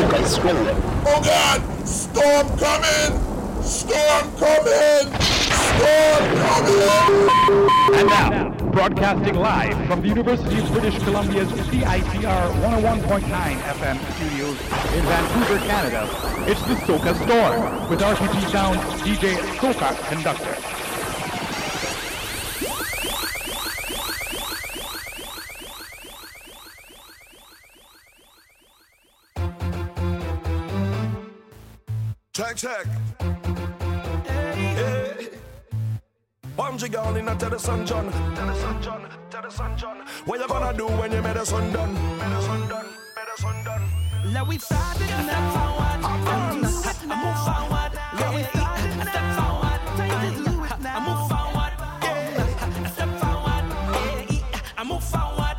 Soca Storm. Oh God! Storm coming! Storm coming! Storm coming! And now, broadcasting live from the University of British Columbia's CITR 101.9 FM studios in Vancouver, Canada, it's the Soca Storm with RPG Sound DJ Soca Conductor. Check, check. Hey. Bungee gone in to the sun, John. Tell the sun, John. Tell the sun, John. What you gonna do when you made the sun done? Made the sun done. Made the sun done. Let we start it and step forward. I move forward. We start it and step forward. Time to do it now. I move forward. I step forward. I move forward.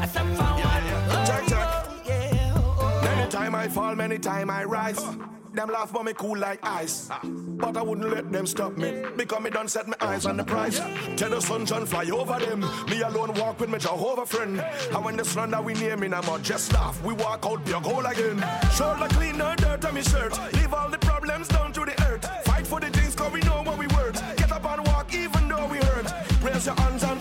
I step forward. Check, check. Yeah. Oh, oh. Many time I fall, many time I rise. Them laugh but me cool like ice. But I wouldn't let them stop me. Because me done set my eyes on the prize. Tell the sun sunshine fly over them. Me alone walk with me Jehovah friend. And when the sun that we near me, I'm just laugh. We walk out pure gold again. Shoulder clean, no dirt on me shirt. Leave all the problems down to the earth. Fight for the things cause we know what we worth. Get up and walk even though we hurt. Raise your hands and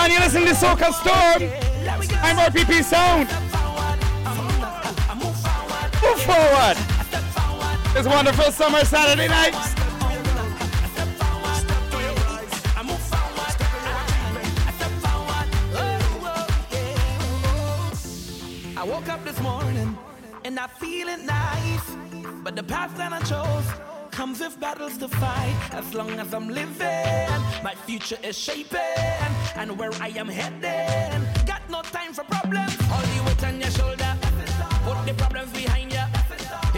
ale, Come on, you listen to Soca Storm. I'm RPP Sound. Move forward. This wonderful summer Saturday night. I woke up this morning and I feeling nice, but the path that I chose comes with battles to fight. As long as I'm living, my future is shaping, and where I am heading, got no time for problems. All the weight on your shoulder, put the problems behind you.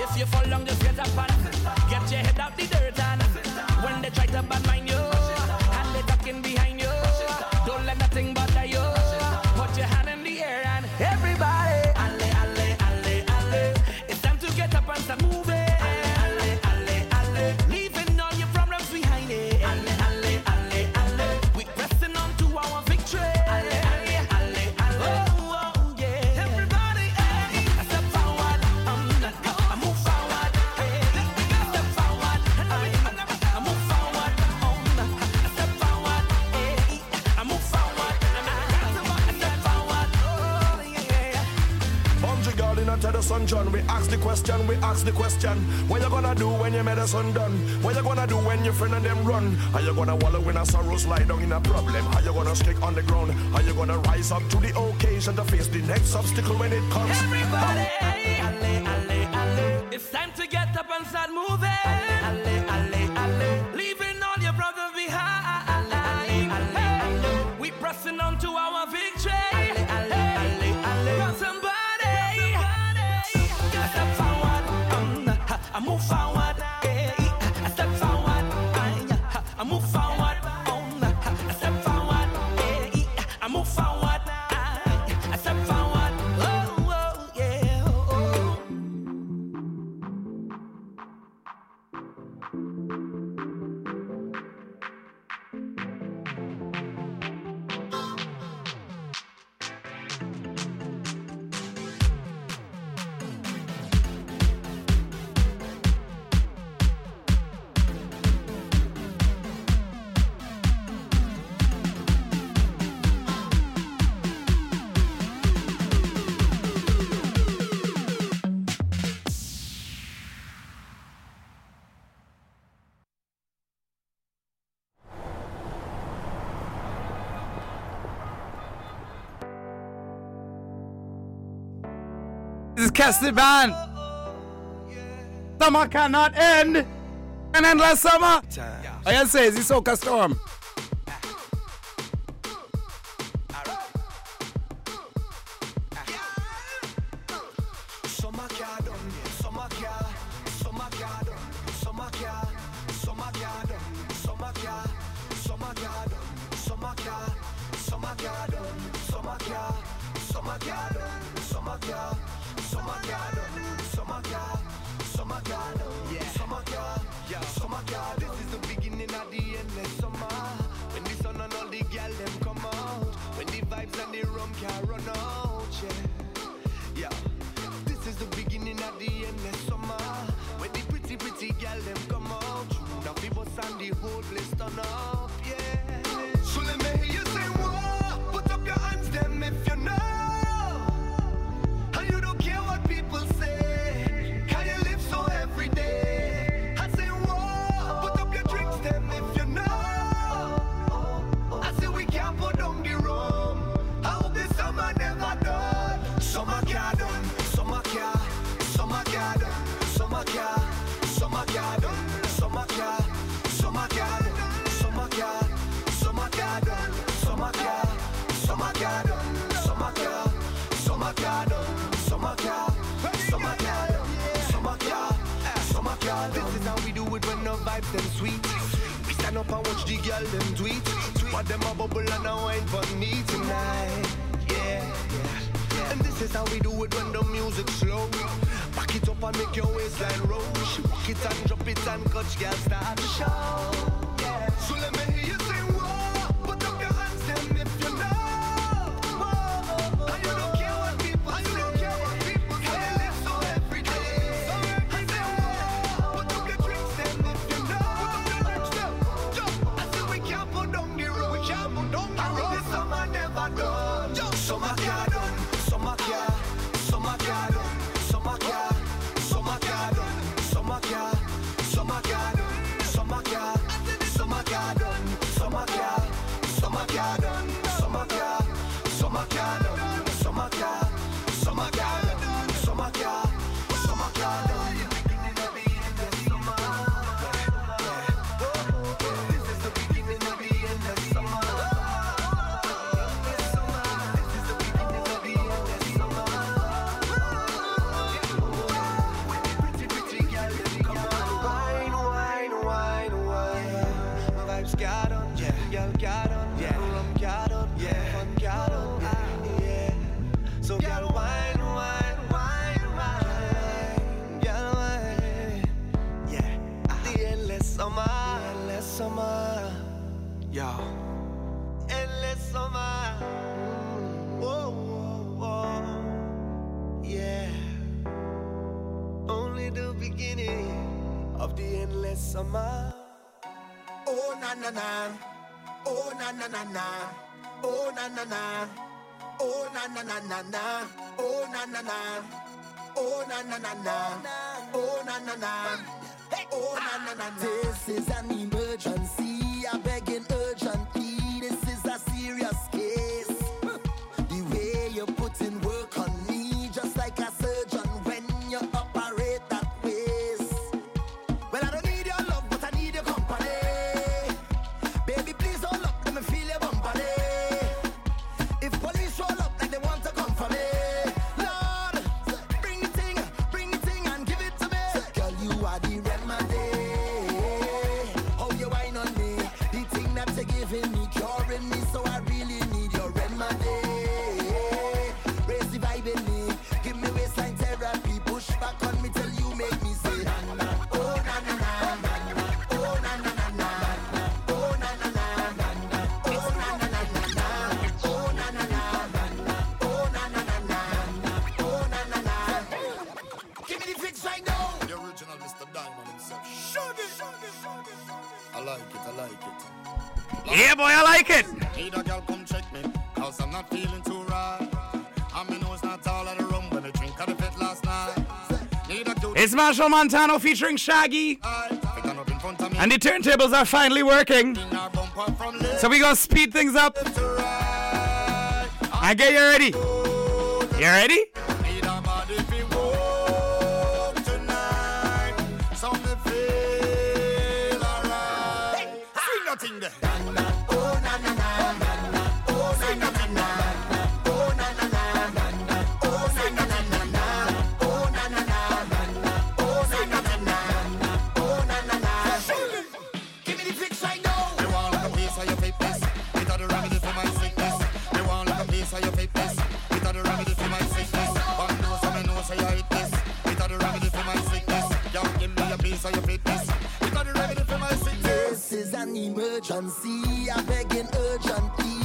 If you fall down, just get up and get your head out the dirt and when they try to bad mind you question, we ask the question. What you gonna do when your sun done? What you gonna do when your friend and them run? Are you gonna wallow in a sorrow, slide down in a problem? Are you gonna stick on the ground? Are you gonna rise up to the occasion to face the next obstacle when it comes? Everybody, Castiban. Summer cannot end, and endless summer. I say, is this Oka Storm? summer girl, summer girl, summer girl. up and watch the girl them tweet. What them a bubble and a wine for me tonight. Yeah. And this is how we do it when the music's slow. Back it up and make your waistline roll. She rock it and drop it and catch girl start to show. na na na na. Oh na na na. Oh na na na na. Oh na na na. Oh na na na. This is an emergency. I'm begging urgently. This is a serious case. The way you're putting work on me, just like I. Machel Montano featuring Shaggy. And the turntables are finally working. So we gonna speed things up. I get you ready. You ready? Piece of your fitness. Got the remedy for my sickness. This is an emergency. I'm begging urgently. This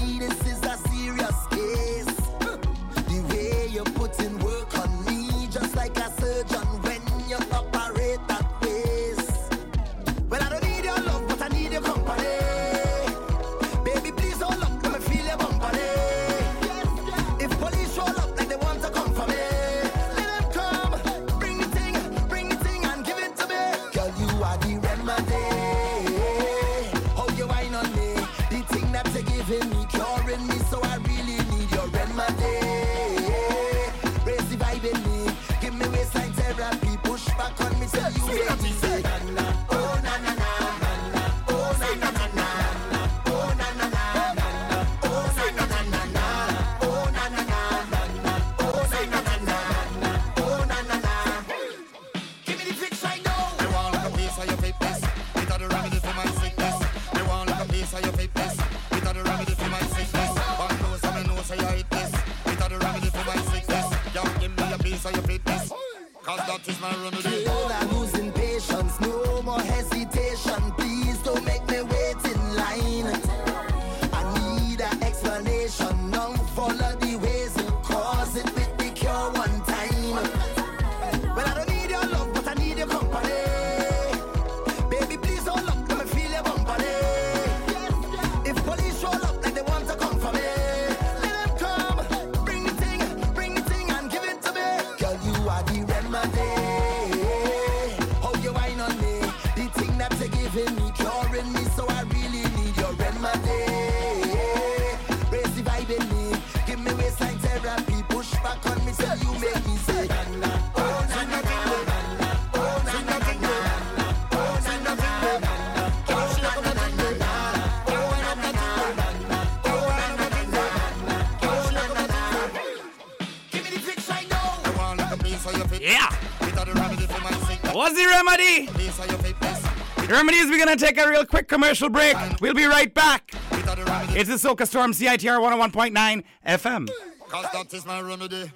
The remedy is we're going to take a real quick commercial break. We'll be right back. We got the remedy. It's the Soca Storm CITR 101.9 FM. Cause that is my remedy.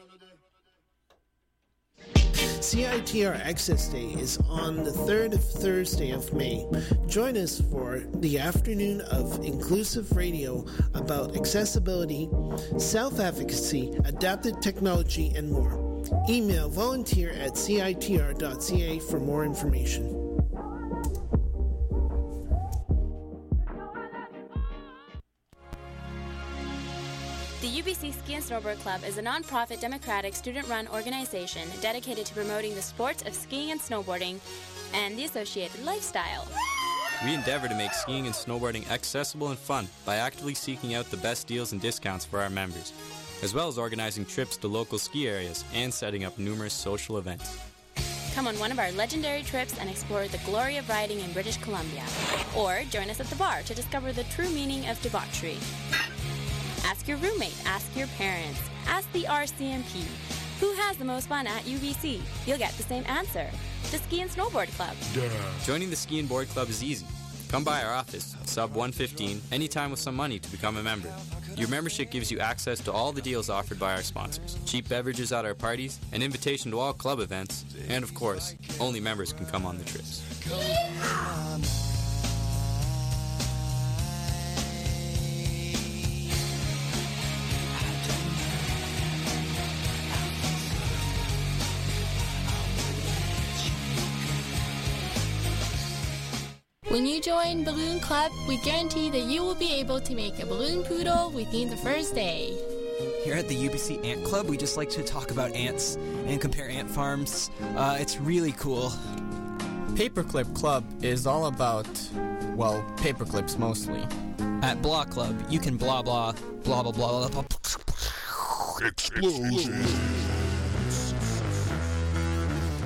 CITR Access Day is on the third Thursday of May. Join us for the afternoon of inclusive radio about accessibility, self efficacy, adaptive technology, and more. Email volunteer at citr.ca for more information. Ski Snowboard Club is a non-profit democratic student-run organization dedicated to promoting the sports of skiing and snowboarding and the associated lifestyle. We endeavor to make skiing and snowboarding accessible and fun by actively seeking out the best deals and discounts for our members, as well as organizing trips to local ski areas and setting up numerous social events. Come on one of our legendary trips and explore the glory of riding in British Columbia. Or join us at the bar to discover the true meaning of debauchery. Ask your roommate, ask your parents, ask the RCMP. Who has the most fun at UBC? You'll get the same answer. The Ski and Snowboard Club. Joining the Ski and Board Club is easy. Come by our office, sub 115, anytime with some money to become a member. Your membership gives you access to all the deals offered by our sponsors, cheap beverages at our parties, an invitation to all club events, and of course, only members can come on the trips. When you join Balloon Club, we guarantee that you will be able to make a balloon poodle within the first day. Here at the UBC Ant Club, we just like to talk about ants and compare ant farms. Uh, it's really cool. Paperclip Club is all about, well, paperclips mostly. At Blah Club, you can blah blah blah blah blah blah. Explosion.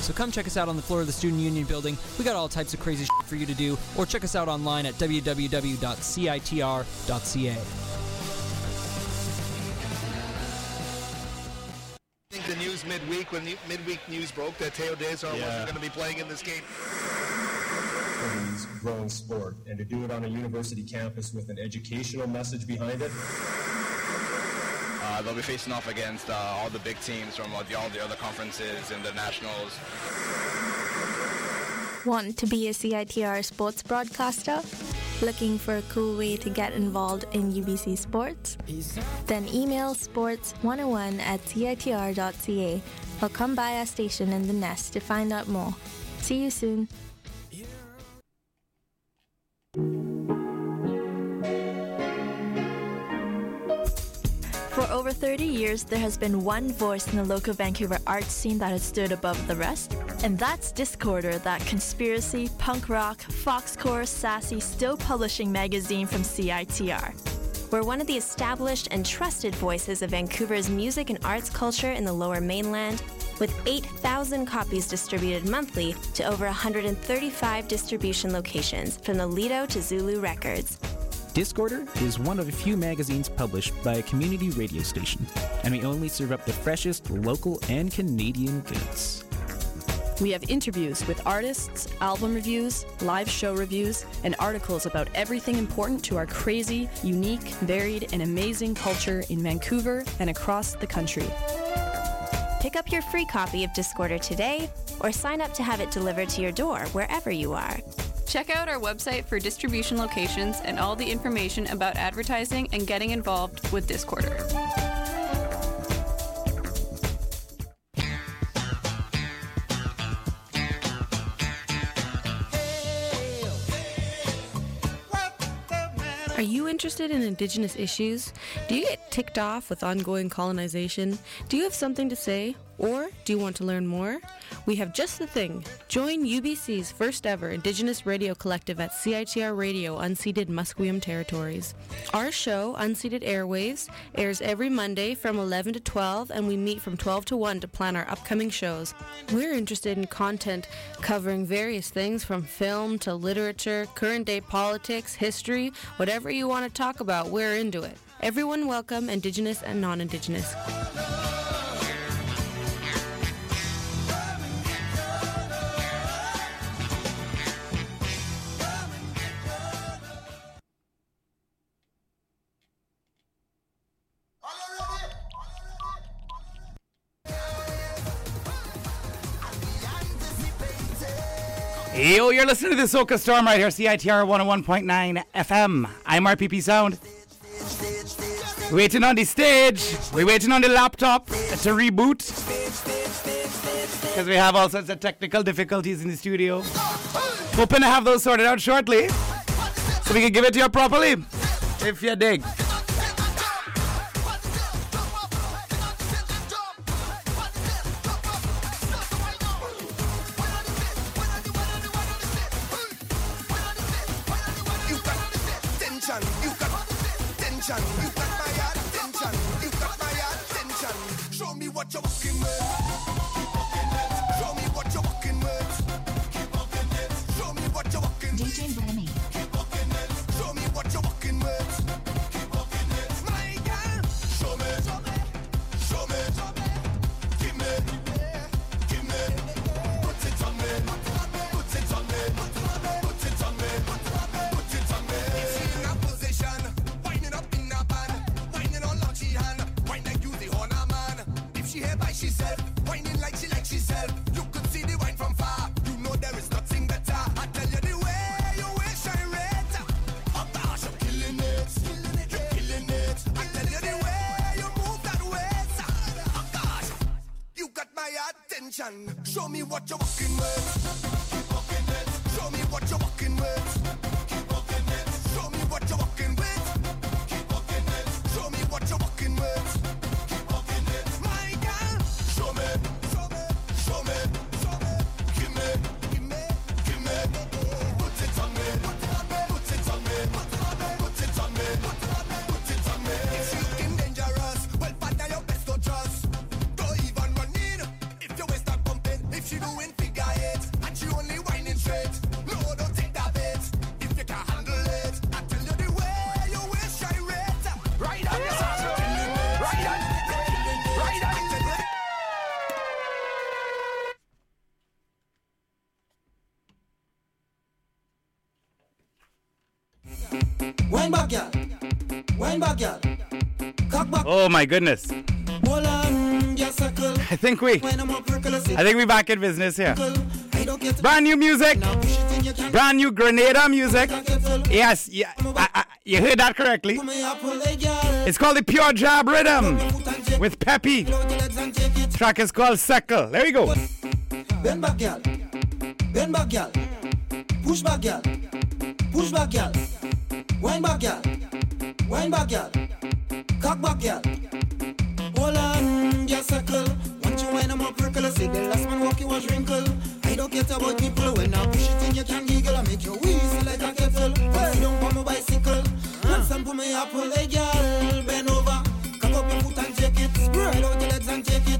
So come check us out on the floor of the Student Union building. We got all types of crazy shit for you to do, or check us out online at www.citr.ca. I think the news midweek, when the midweek news broke that Teo Dezar Yeah. wasn't going to be playing in this game. Women's growing sport, and to do it on a university campus with an educational message behind it. Uh, they'll be facing off against uh, all the big teams from uh, the, all the other conferences and the nationals. Want to be a CITR sports broadcaster? Looking for a cool way to get involved in UBC sports? Then email sports101 at CITR.ca or come by our station in the Nest to find out more. See you soon. For over 30 years, there has been one voice in the local Vancouver art scene that has stood above the rest, and that's Discorder, that conspiracy, punk rock, foxcore, sassy, still publishing magazine from CITR. We're one of the established and trusted voices of Vancouver's music and arts culture in the lower mainland, with 8,000 copies distributed monthly to over 135 distribution locations from the Lido to Zulu Records. Discorder is one of a few magazines published by a community radio station, and we only serve up the freshest local and Canadian goods. We have interviews with artists, album reviews, live show reviews, and articles about everything important to our crazy, unique, varied, and amazing culture in Vancouver and across the country. Pick up your free copy of Discorder today or sign up to have it delivered to your door wherever you are. Check out our website for distribution locations and all the information about advertising and getting involved with Discorder. Are you interested in Indigenous issues? Do you get ticked off with ongoing colonization? Do you have something to say? Or do you want to learn more? We have just the thing. Join UBC's first ever Indigenous radio collective at CITR Radio Unceded Musqueam Territories. Our show, Unceded Airwaves, airs every Monday from 11 to 12, and we meet from 12 to 1 to plan our upcoming shows. We're interested in content covering various things from film to literature, current day politics, history, whatever you want to talk about, we're into it. Everyone welcome, Indigenous and non Indigenous. Yo, you're listening to the Soca Storm right here, CITR 101.9 FM. I'm RPP Sound. Waiting on the stage. We're waiting on the laptop to reboot. Because we have all sorts of technical difficulties in the studio. Hoping to have those sorted out shortly. So we can give it to you properly. If you dig. Oh my goodness. I think we I think we back in business here. Brand new music. Brand new Grenada music. Yes, yeah, I, I, you heard that correctly. It's called the Pure Jab Rhythm with Peppy. Track is called Circle. There we go. Bend back, girl. Bend back. Push back. Push back, girl. Wine back, girl. Back. Cock back, girl. Hold on, just circle. Once you wine, I'm up, prickle. I say the last man walk, you was wrinkle. I don't care about people. When I push it in, you can giggle. I make you wheeze like a kettle. Come sit down on my bicycle. Once I'm put my apple, hey, girl. Bend over. Cock up your foot and take it. Spread out your legs and take it.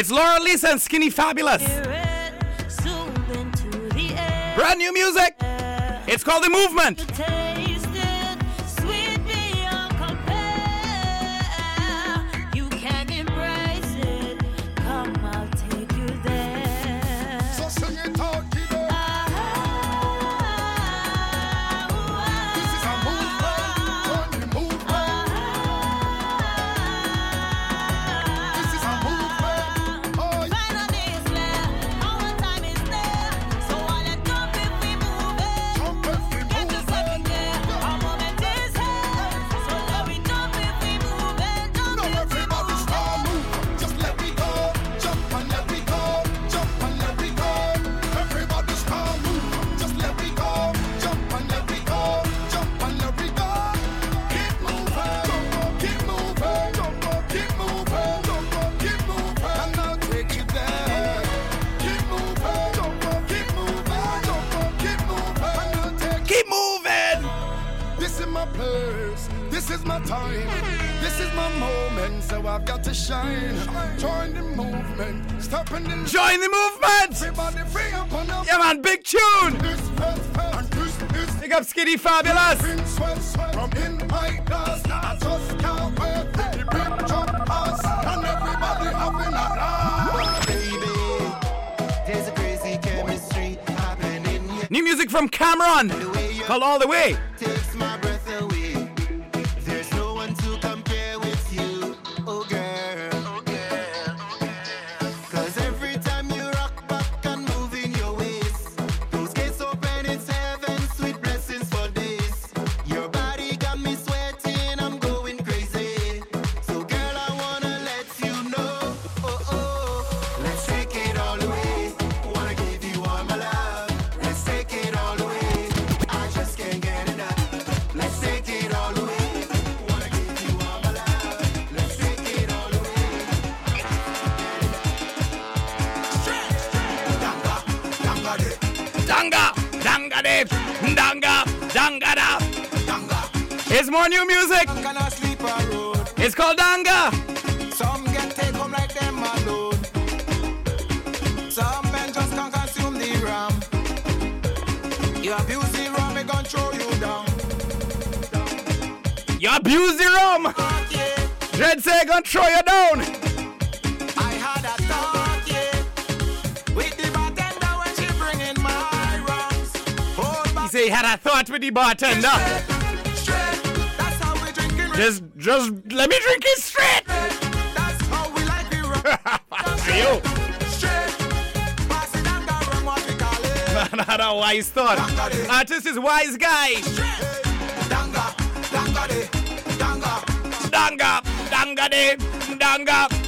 It's Laura Lisa and Skinny Fabulous. Brand new music. It's called The Movement. Big Fabulous. bring sweat, sweat from in my glass. I just can't wait for the big jump pass, and everybody having a blast. Baby, there's a crazy chemistry happening. New music from Cameron. Called All the Way. More new music. It's called Anger. Some get take home like them alone. Some men just can't consume the. You abuse the rum, it gon' throw you down. You abuse the rum. Yeah. Say gon' throw you down. I had a thought. With the bartender when. He had a thought with the bartender. Just let me drink it straight. That's how we like it. Ayo. you a wise thought. Artist ah, is wise guy. Danga, danga, danga, danga, danga, danga.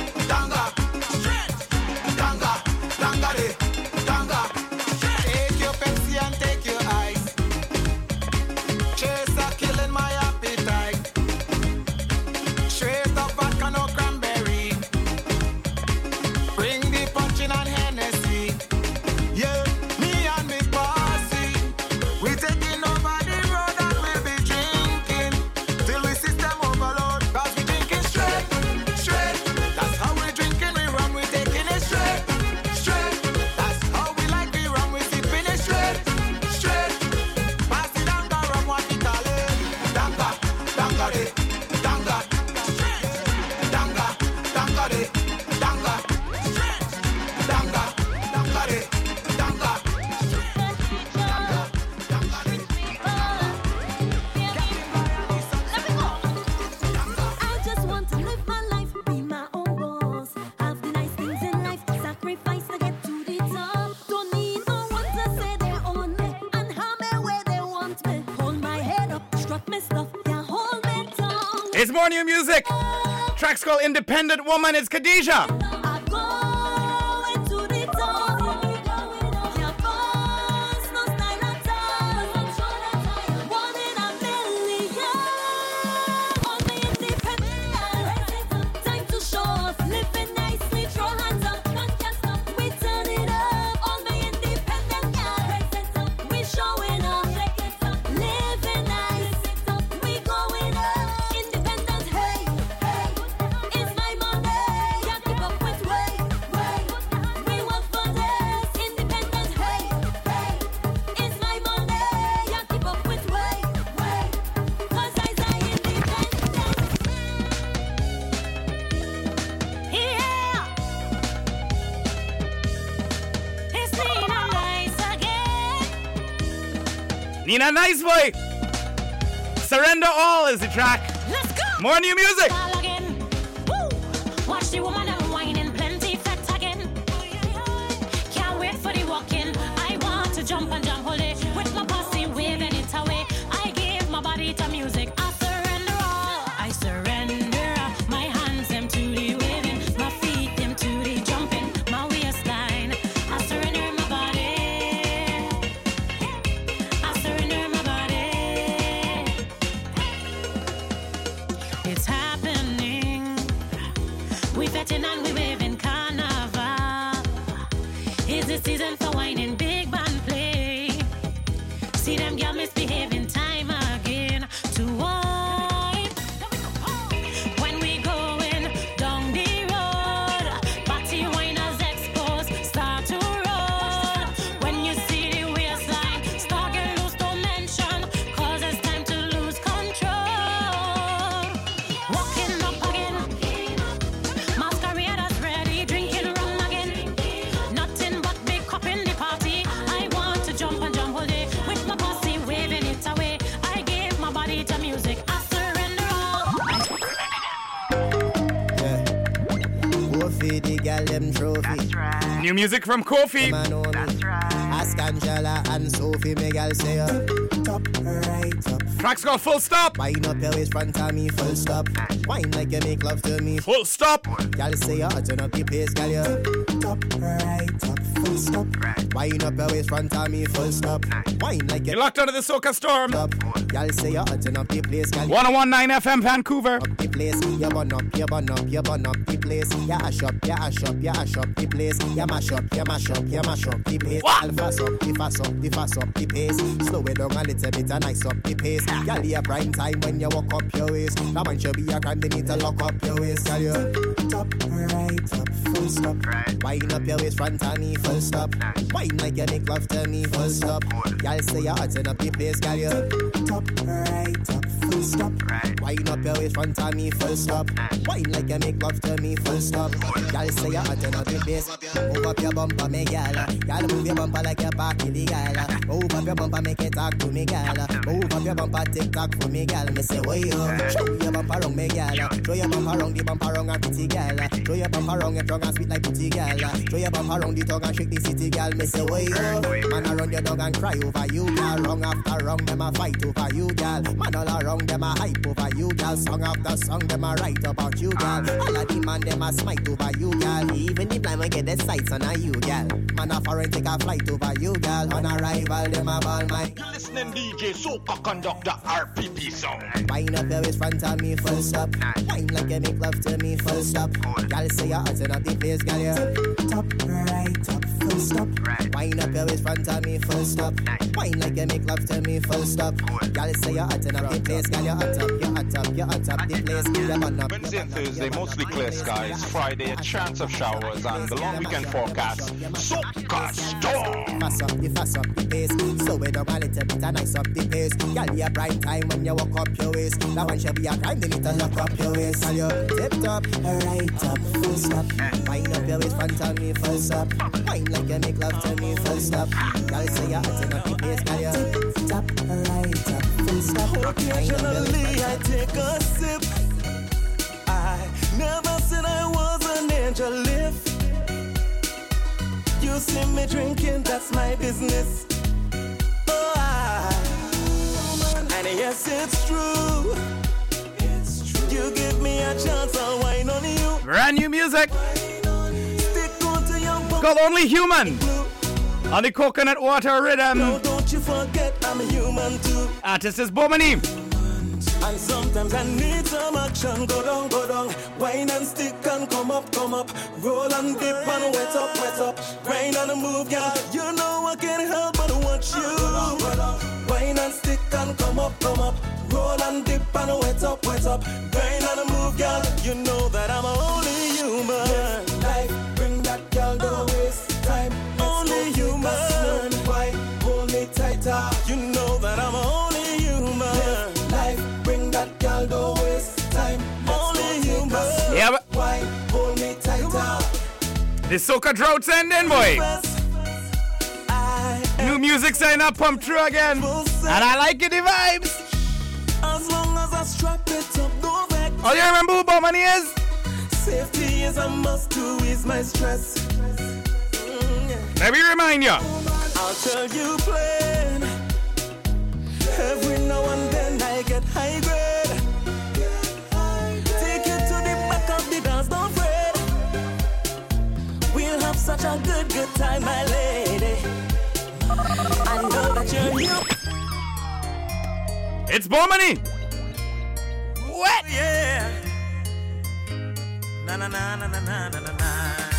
more new music. Track's called Independent Woman. It's Khadijah. Being a nice boy. Surrender all is the track. More new music. music from Kofi. That's right. Ask Angela and Sophie, me gal say uh, top right up. Tracks called Full Stop. Wine up your waist front of me, full stop. Wine like you make love to me, full stop. Gal say uh, turn up your pace, gal yeah up, right up, full stop. Right. Wine up your waist, front of me, full stop. Wine like you locked under of the soca storm. Y'all say you're hurting up the place, girl. 1019 FM Vancouver. Up the place, you burn up, you burn up, you burn up the place. You ash up, you ash up, you ash up the place. You mash up, you mash up, you mash up the place. I'll fast up, the fast up, the fast up the pace. Slow it down a little bit and nice up the pace. Y'all hear prime time when you walk up your waist. That man should be a crime, they need to lock up your waist, girl. You. Top, right top full stop. Right. Wind up your waist front of me, full stop. Wine like you make love to me, full stop. Y'all say you're hotting up the place, girl. You top right up, full stop. Wind up your waist front of me, full stop. Wine like you make love to me, full stop. Y'all say you're hotting up the place. Move up your bumper, me gal. Y'all move your bumper like you're back illegal. Move up your bumper, make it talk to me, gal. Move up your bumper, tick tock for me, gal. Me say, way up. Show your bumper round me, gal. Show your bumper round the bumper round a pretty gal. Show your bumper round your tongue and sweet like pretty gal. Show your bumper round the tongue and shake the city, gal. Me say, way up. Man around your dog and cry over you, gal. Wrong after wrong, them a fight over you, gal. Man all around them a hype over you, gal. Song after song, them a write about you, gal. All of the man, them a smite over you, gal. Even the blind man get the sights on a you, gal. Man a foreign take a flight over you, gal. On arrival, them a ball my. Listening DJ Soca Conductor RPP song. Wine up your waist front of me, full stop. Wine like you make love to me, full stop. Gal say you're hot up the place, gal. You top right up, full stop. Wine up your waist front of me, full stop. Wine like you make love to me, full stop. Gal say you're hot up the place, gal. You're hot up, you're hot up, you're hot up the place. You're burn up, Wednesday and Thursday, mostly clear skies. Friday, a chance of showers. And the long weekend forecast, Soca Storm. Fast up, the fast up the pace. Slow it down a little bit and nice up the pace. Gal, be a prime time when you walk up your waist. That one should be a crime, they need to lock up your waist. Gal, you tip top, right up, full stop. Wind up your waist front of me, full stop. Wine like you make love to me, full stop. Gal, say you're hot up the pace. Gal, you tip top, right up, full stop. Wind up your waist Occasionally I take a sip. I never said I was an angel lift. You see me drinking, that's my business. Oh, I, and yes, it's true. You give me a chance, I'll wine on you. Brand new music. Called Only Human. On the coconut water rhythm. Don't you forget I'm a human too. Artist is Bomani. And sometimes I need some action. Go down, go down. Wine and stick and come up, come up. Roll and dip and wet up, wet up. Grind and move, girl. You know I can't help but watch you. Wine and stick and come up, come up. Roll and dip and wet up, wet up. Grind and move, girl. You know that I'm only human. The Soca drought's ending, boy. New music sign up, pump through again. And I like it, the vibes. As long as I strap it up, no vex. Oh, you remember who Bomani is? Safety is a must to ease my stress. Mm, yeah. Let me remind you. I'll tell you plain. Every now and then I get high grade. Such a good, good time, my lady. I know that you're new. It's Bomani. What? Yeah. Na na na na na na na na.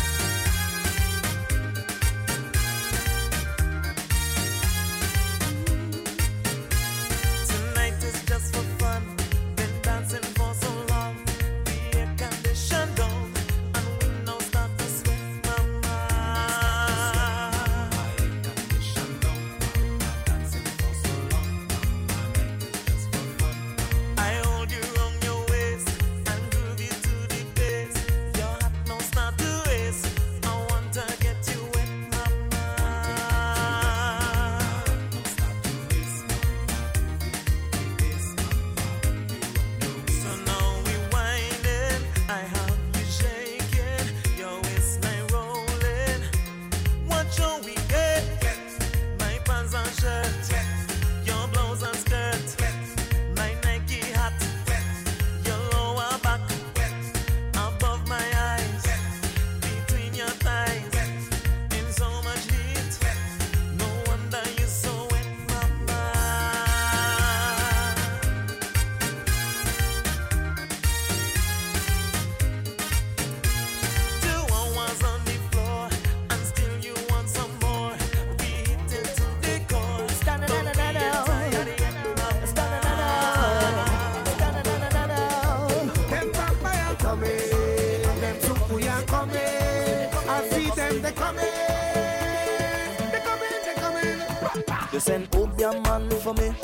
me.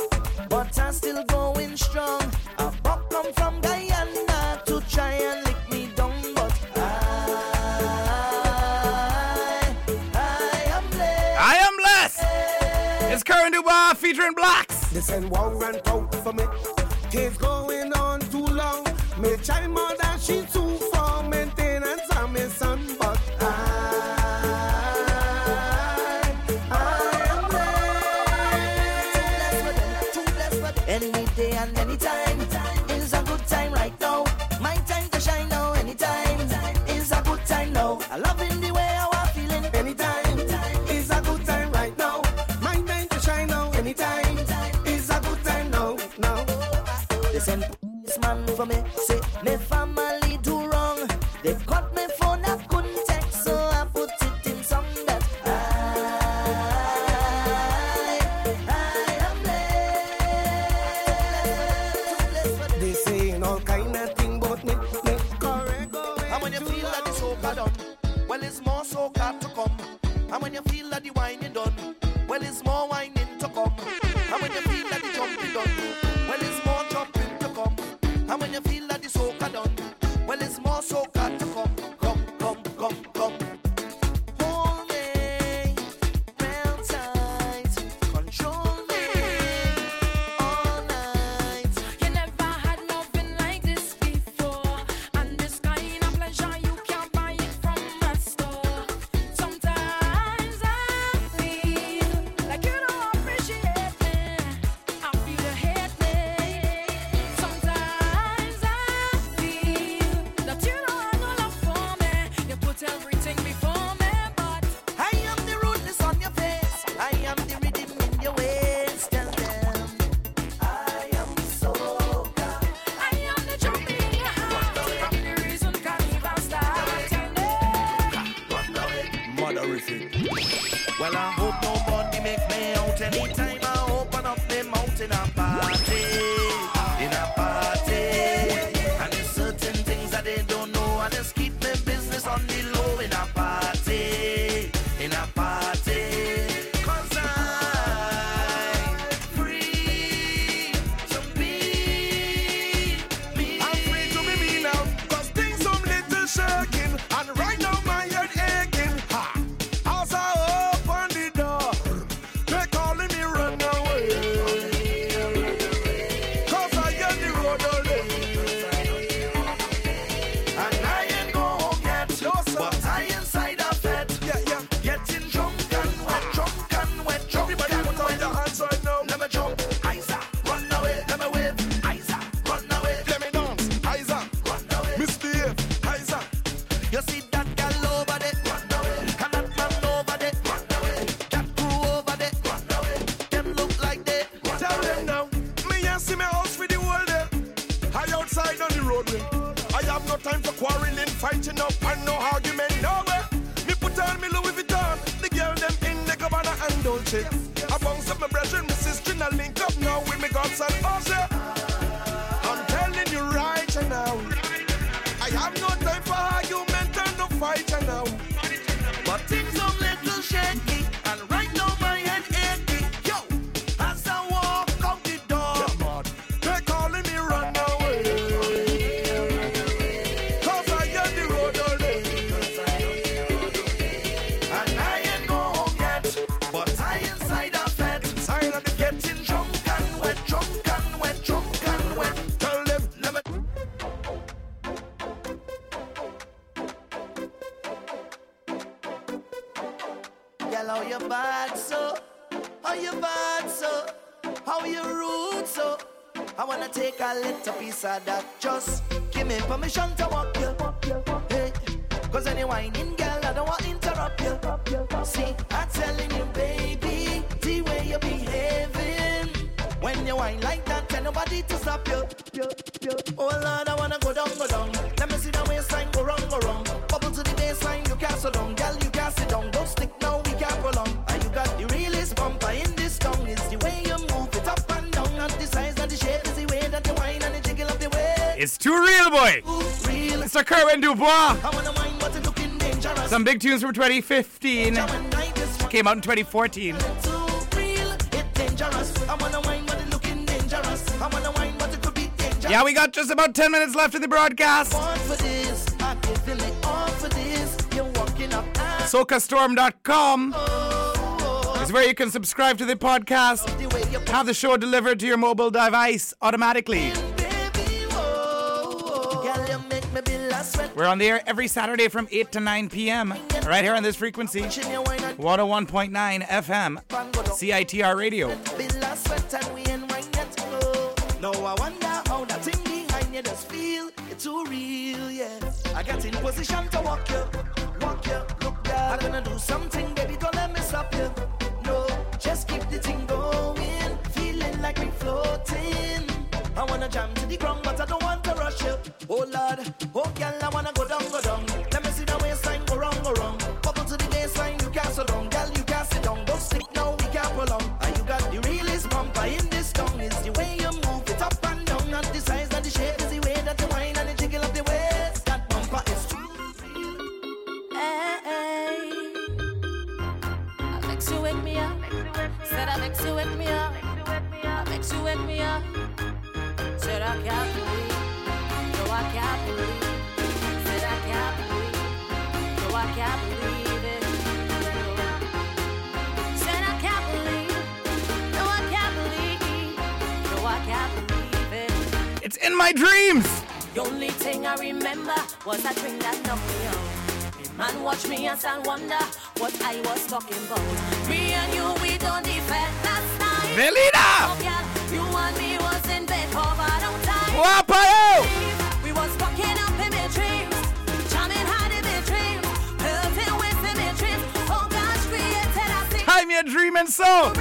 But I'm still going strong. I buck come from Guyana to try and lick me down, but I, I am blessed. I am blessed. It's Kerwin Dubois featuring Blacks. This and one ran out for me. this that. Just give me permission to walk you. Hey, cause any whining girl, I don't want to interrupt you. See, I'm telling you, baby, the way you're behaving. When you whine like that, tell nobody to stop you. Oh Lord, I wanna go down, go down. It's too real, boy. It's Mr. Kerwin Dubois. Some big tunes from 2015 came out in 2014. Yeah, we got just about 10 minutes left in the broadcast. SocaStorm.com oh, oh. is where you can subscribe to the podcast, have the show delivered to your mobile device automatically. We're on the air every Saturday from 8 to 9 p.m. right here on this frequency 101.9 FM, CITR Radio. Now I wonder how that thing behind you does feel. It's too real, yeah. I got in position to walk you, walk you. Look, girl, I'm gonna do something, baby. Don't let me stop you. No, just keep the thing going. Feeling like we floating. I wanna jam to the ground, but I don't want to rush you. Oh Lord, oh girl, I wanna go down, go down. Let me see the waistline go wrong, go wrong. Bubble to the baseline, you can't sit down, girl, you can't sit down. Don't stick now, we can't prolong. And you got the realest bumper in this town. Is the way Remember was that drink that knocked me out. Man, watch me and stand wonder what I was talking about. Me and you, we don't defend last night. Velina! Oh, yeah, you and me was in bed for about no time. Guapayo! We was fucking up in my dreams, jamming hard in my dreams, pelting with in my dreams. Oh gosh, created a thing. Time you're dreaming so.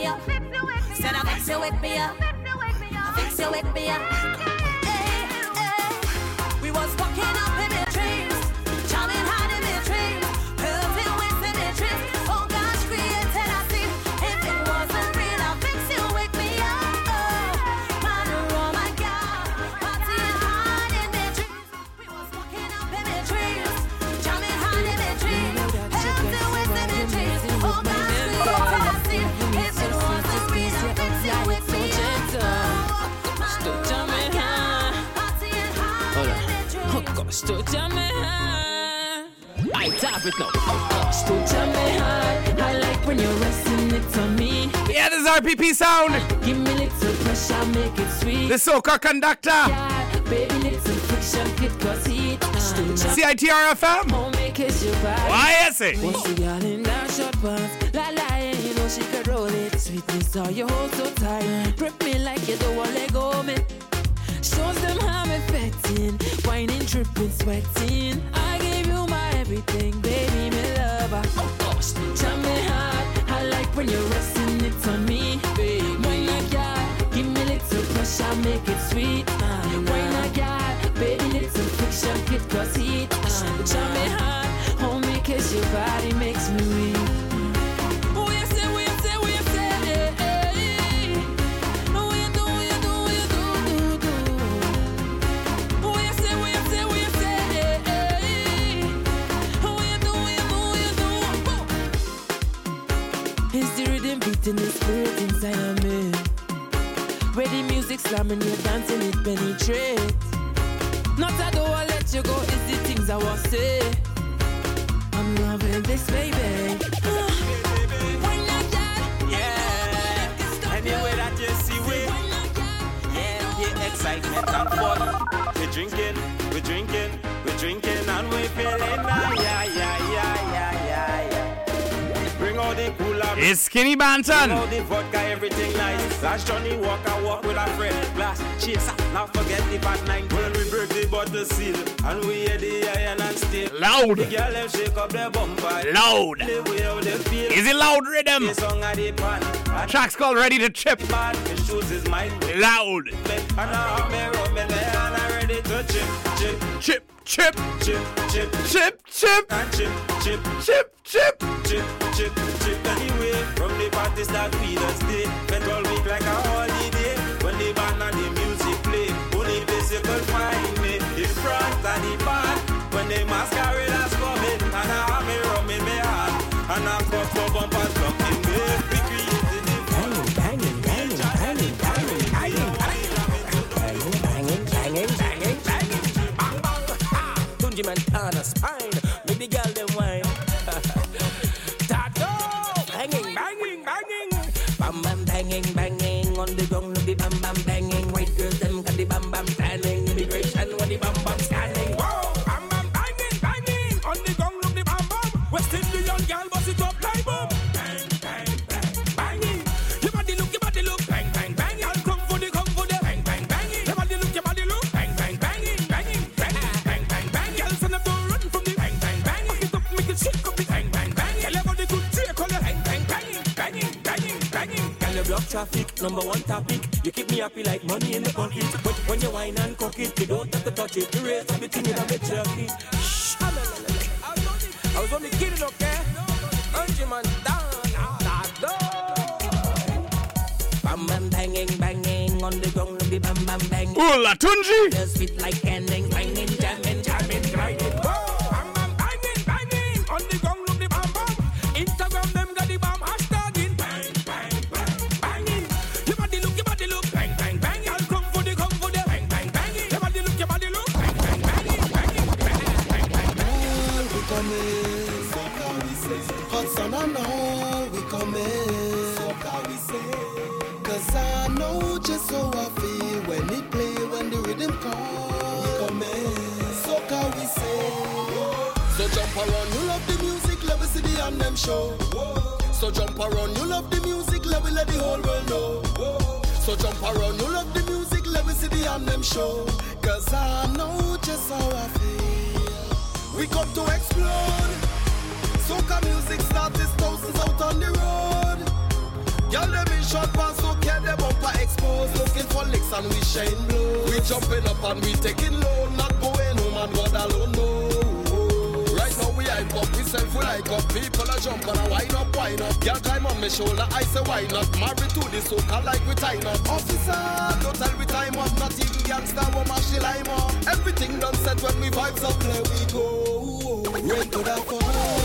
Me up. Said I fix you, wake me up. Fix you, wake me up. I tap it now. Still jam me hard. I like when you're resting it on me. Yeah, this is RPP sound. Give me little pressure, make it sweet. The soca conductor. Yeah, baby, little friction, it cause heat. Uh, Still CITR FM. Home make it your body. Why is it? Once the girl in that short pants, la la, you know she could roll it. Sweetness, how you hold so tight. Grip me like you don't want let go, me. Tripping, sweating. I gave you my everything, baby, me lover. Oh, oh, jam me hard. I like when you're resting it on me. Why not, girl? Give me a little pressure, make it sweet. Uh, why not, girl? Baby, little friction, it cause heat. Uh, jam me. Hold me, kiss your body makes me weak. In the spirit inside of me. Where the music slamming, you're dancing, it penetrates. Not I don't wanna let you go, it's the things I want to say. I'm loving this, baby. Uh, yeah. Anyway that you see we, yeah, the excitement and fun. We're drinking, we're drinking, we're drinking, and we're feeling ah, yeah, yeah, yeah, yeah, It's Skinny Banton. All the vodka, everything nice. Last Johnnie Walker walk with a friend. Chaser, now forget the bad nine. When we break the bottle seal, and we hear the iron and steel. Loud. The girl them shake up their bumper. Loud. The way how they feel. Is it loud rhythm? The song the pan. Track's called Ready to Chip. Man, his shoes. Loud. And here, I'm in there, and I'm ready to chip, chip, chip, chip, chip, chip, chip, chip, and chip, chip, chip, chip, chip, chip, chip. Anyway, from the party start we don't stay. Number one topic. You keep me happy like money in the pocket. But when you whine and cock it, you don't have to touch it. You raise everything in a bit jerky. Shh. I was only kidding, okay? Angie man down, Bam bam banging, banging on the ground, be bam bam banging. Ooh, La Tunji. Just fit like canning, coming, so can we say. Sun and all, we coming, we say. Cause I know just how I feel when it play, when the rhythm come. We coming, so can we say. So jump around, you love the music, see the and them show. So jump around, you love the music, let me let the whole world know. So jump around, you love the music, let me see the and them show. Cause I know just how I feel. We come to explode. Soca music start is thousands out on the road. Y'all them in short pants, so care them bumper exposed. Looking for licks and we shine blow. We jumping up and we taking low. Not going home and God alone know. Right now we hype up, we self we like up. People are jump and a wind up, wind up. Girl climb on my shoulder, I say why not? Married to the soca like we tie up. Officer, don't tell we time up. Not even gangster, we mash the lime up. Everything done set when we vibes up, there we go. Right to the phone.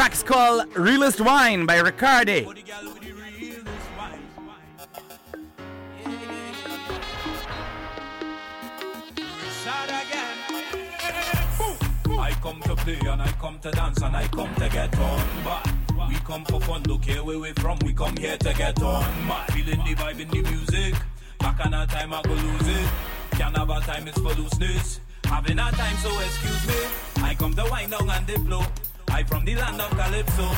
track's called Realist Wine by Riccardi. Come to play and I come to dance and I come to get on. We come for fun, where we from, we come here to get on. Feeling the vibe in the music, back on our time I go lose it. Can't have time, it's for looseness. Having time, so excuse me. I come to wind down and the flow. I from the land of Calypso.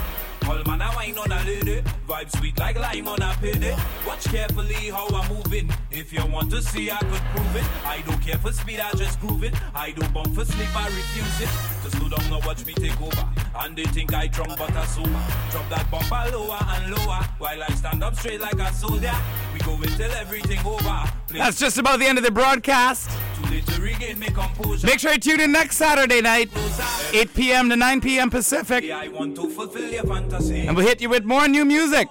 All man a wine on a lady, vibe sweet like lime on a payday. Watch carefully how I'm moving. If you want to see, I could prove it. I don't care for speed, I just groove it. I don't bump for sleep, I refuse it. To slow down, now watch me take over. And they think I drunk but I sober. Drop that bumper lower and lower while I stand up straight like a soldier. We go until everything over. Play That's just about the end of the broadcast. too late to regain my composure. Make sure you tune in next Saturday night, 8 p.m. to 9 p.m. Pacific. I want to fulfill your fantasy. And we'll hit you with more new music.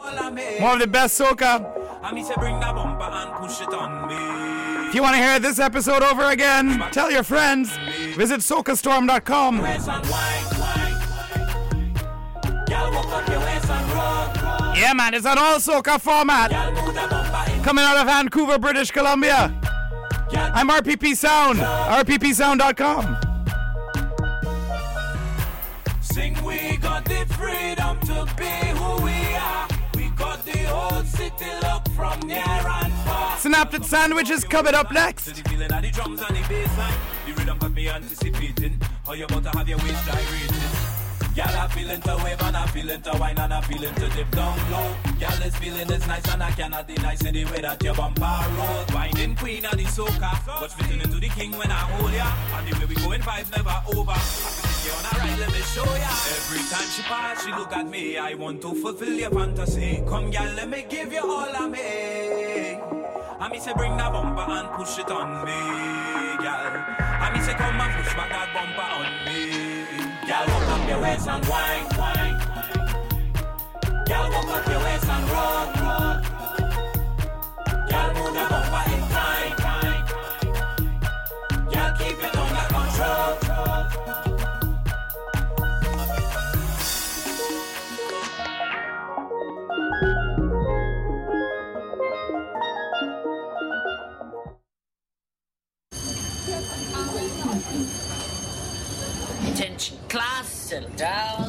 More of the best soca. Say bring that bumper and push it on me. If you want to hear this episode over again, tell your friends. Visit socastorm.com. Waist and wine, wine. Girl, walk up your waist and rock. Yeah, man, it's an all soca format. Coming out of Vancouver, British Columbia. I'm RPP Sound. RPPSound.com. Sing, we got the freedom to be about to have your waist gyrating. Y'all are feeling to wave and I'm feeling to wine and I'm feeling to dip down low. Y'all is feeling is nice and I cannot deny in the way that your bumper roll. Winding queen of the soca. Into the king when I hold ya? And the way we going vibe never over. I you on a ride, let me show ya. Every time she pass, she look at me. I want to fulfill your fantasy. Come, girl, let me give you all of me. I me say bring that bumper and push it on me, girl. I me say come and push back that bumper on me. Girl, walk up your waist and wine, wine. Girl, walk up your waist and rock, rock. Girl, move the class, settle down.